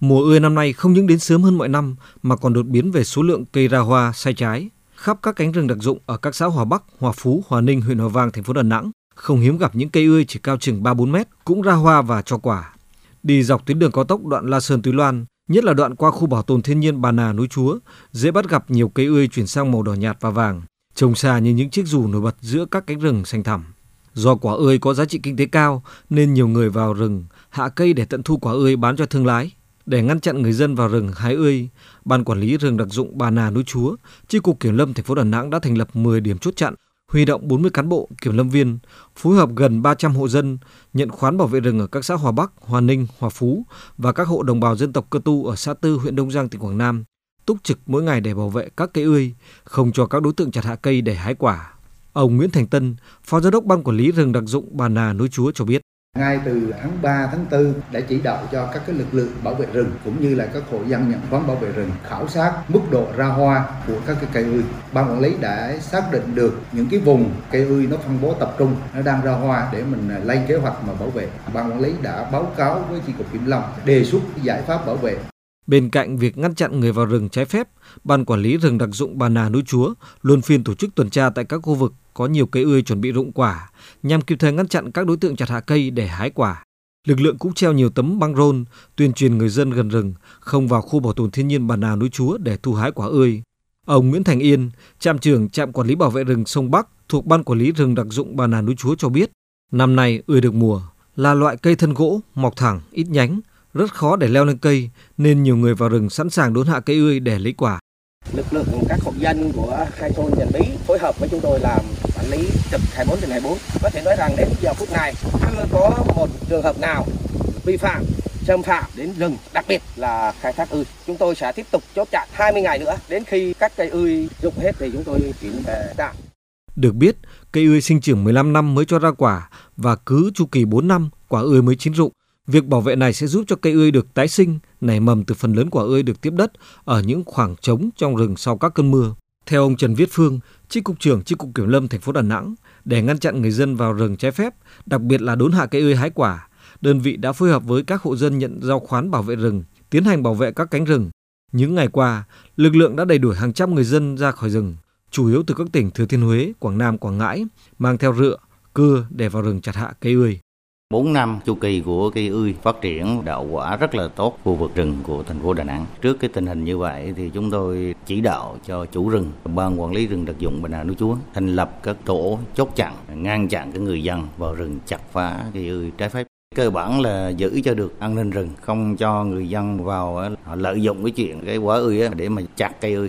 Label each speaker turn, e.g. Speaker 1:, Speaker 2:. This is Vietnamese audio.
Speaker 1: Mùa ươi năm nay không những đến sớm hơn mọi năm mà còn đột biến về số lượng cây ra hoa sai trái. Khắp các cánh rừng đặc dụng ở các xã Hòa Bắc, Hòa Phú, Hòa Ninh, huyện Hòa Vang, thành phố Đà Nẵng, không hiếm gặp những cây ươi chỉ cao chừng 3-4 mét cũng ra hoa và cho quả. Đi dọc tuyến đường cao tốc đoạn La Sơn Túy Loan, nhất là đoạn qua khu bảo tồn thiên nhiên Bà Nà núi Chúa, dễ bắt gặp nhiều cây ươi chuyển sang màu đỏ nhạt và vàng, trông xa như những chiếc dù nổi bật giữa các cánh rừng xanh thẳm. Do quả ươi có giá trị kinh tế cao nên nhiều người vào rừng hạ cây để tận thu quả ươi bán cho thương lái. Để ngăn chặn người dân vào rừng hái ươi, Ban quản lý rừng đặc dụng Bà Nà núi Chúa, Chi cục Kiểm lâm thành phố Đà Nẵng đã thành lập 10 điểm chốt chặn, huy động 40 cán bộ kiểm lâm viên, phối hợp gần 300 hộ dân nhận khoán bảo vệ rừng ở các xã Hòa Bắc, Hòa Ninh, Hòa Phú và các hộ đồng bào dân tộc Cơ Tu ở xã Tư, huyện Đông Giang, tỉnh Quảng Nam túc trực mỗi ngày để bảo vệ các cây ươi, không cho các đối tượng chặt hạ cây để hái quả. Ông Nguyễn Thành Tân, Phó Giám đốc Ban Quản lý rừng đặc dụng Bà Nà núi Chúa cho biết.
Speaker 2: Ngay từ tháng 3, tháng 4 đã chỉ đạo cho các cái lực lượng bảo vệ rừng cũng như là các hộ dân nhận khoán bảo vệ rừng khảo sát mức độ ra hoa của các cái cây ươi. Ban quản lý đã xác định được những cái vùng cây ươi nó phân bố tập trung, nó đang ra hoa để mình à, lên kế hoạch mà bảo vệ. Ban quản lý đã báo cáo với chi cục kiểm lâm đề xuất giải pháp bảo vệ.
Speaker 1: Bên cạnh việc ngăn chặn người vào rừng trái phép, Ban quản lý rừng đặc dụng Bà Nà núi Chúa luôn phiên tổ chức tuần tra tại các khu vực có nhiều cây ươi chuẩn bị rụng quả nhằm kịp thời ngăn chặn các đối tượng chặt hạ cây để hái quả. Lực lượng cũng treo nhiều tấm băng rôn tuyên truyền người dân gần rừng không vào khu bảo tồn thiên nhiên Bà Nà núi Chúa để thu hái quả ươi. Ông Nguyễn Thành Yên, trạm trưởng trạm quản lý bảo vệ rừng sông Bắc thuộc Ban quản lý rừng đặc dụng Bà Nà núi Chúa cho biết, năm nay ươi được mùa là loại cây thân gỗ, mọc thẳng, ít nhánh, rất khó để leo lên cây nên nhiều người vào rừng sẵn sàng đốn hạ cây ươi để lấy quả.
Speaker 3: Lực lượng các hộ dân của hai thôn Trần Bí phối hợp với chúng tôi làm quản lý trực 24 trên 24. Có thể nói rằng đến giờ phút này chưa có một trường hợp nào vi phạm xâm phạm đến rừng, đặc biệt là khai thác ươi. Chúng tôi sẽ tiếp tục chốt chặn 20 ngày nữa đến khi các cây ươi rụng hết thì chúng tôi chuyển về trạm.
Speaker 1: Được biết, cây ươi sinh trưởng 15 năm mới cho ra quả và cứ chu kỳ 4 năm quả ươi mới chín rụng. Việc bảo vệ này sẽ giúp cho cây ươi được tái sinh, nảy mầm từ phần lớn quả ươi được tiếp đất ở những khoảng trống trong rừng sau các cơn mưa. Theo ông Trần Viết Phương, Chi cục trưởng Chi cục Kiểm lâm thành phố Đà Nẵng, để ngăn chặn người dân vào rừng trái phép, đặc biệt là đốn hạ cây ươi hái quả, đơn vị đã phối hợp với các hộ dân nhận giao khoán bảo vệ rừng, tiến hành bảo vệ các cánh rừng. Những ngày qua, lực lượng đã đẩy đuổi hàng trăm người dân ra khỏi rừng, chủ yếu từ các tỉnh Thừa Thiên Huế, Quảng Nam, Quảng Ngãi, mang theo rựa, cưa để vào rừng chặt hạ cây ươi.
Speaker 4: 4 năm chu kỳ của cây ươi phát triển đạo quả rất là tốt khu vực rừng của thành phố Đà Nẵng. Trước cái tình hình như vậy thì chúng tôi chỉ đạo cho chủ rừng, ban quản lý rừng đặc dụng Bà Nà Núi Chúa thành lập các tổ chốt chặn, ngăn chặn cái người dân vào rừng chặt phá cây ươi trái phép cơ bản là giữ cho được an ninh rừng không cho người dân vào họ lợi dụng cái chuyện cái quả ươi để mà chặt cây ươi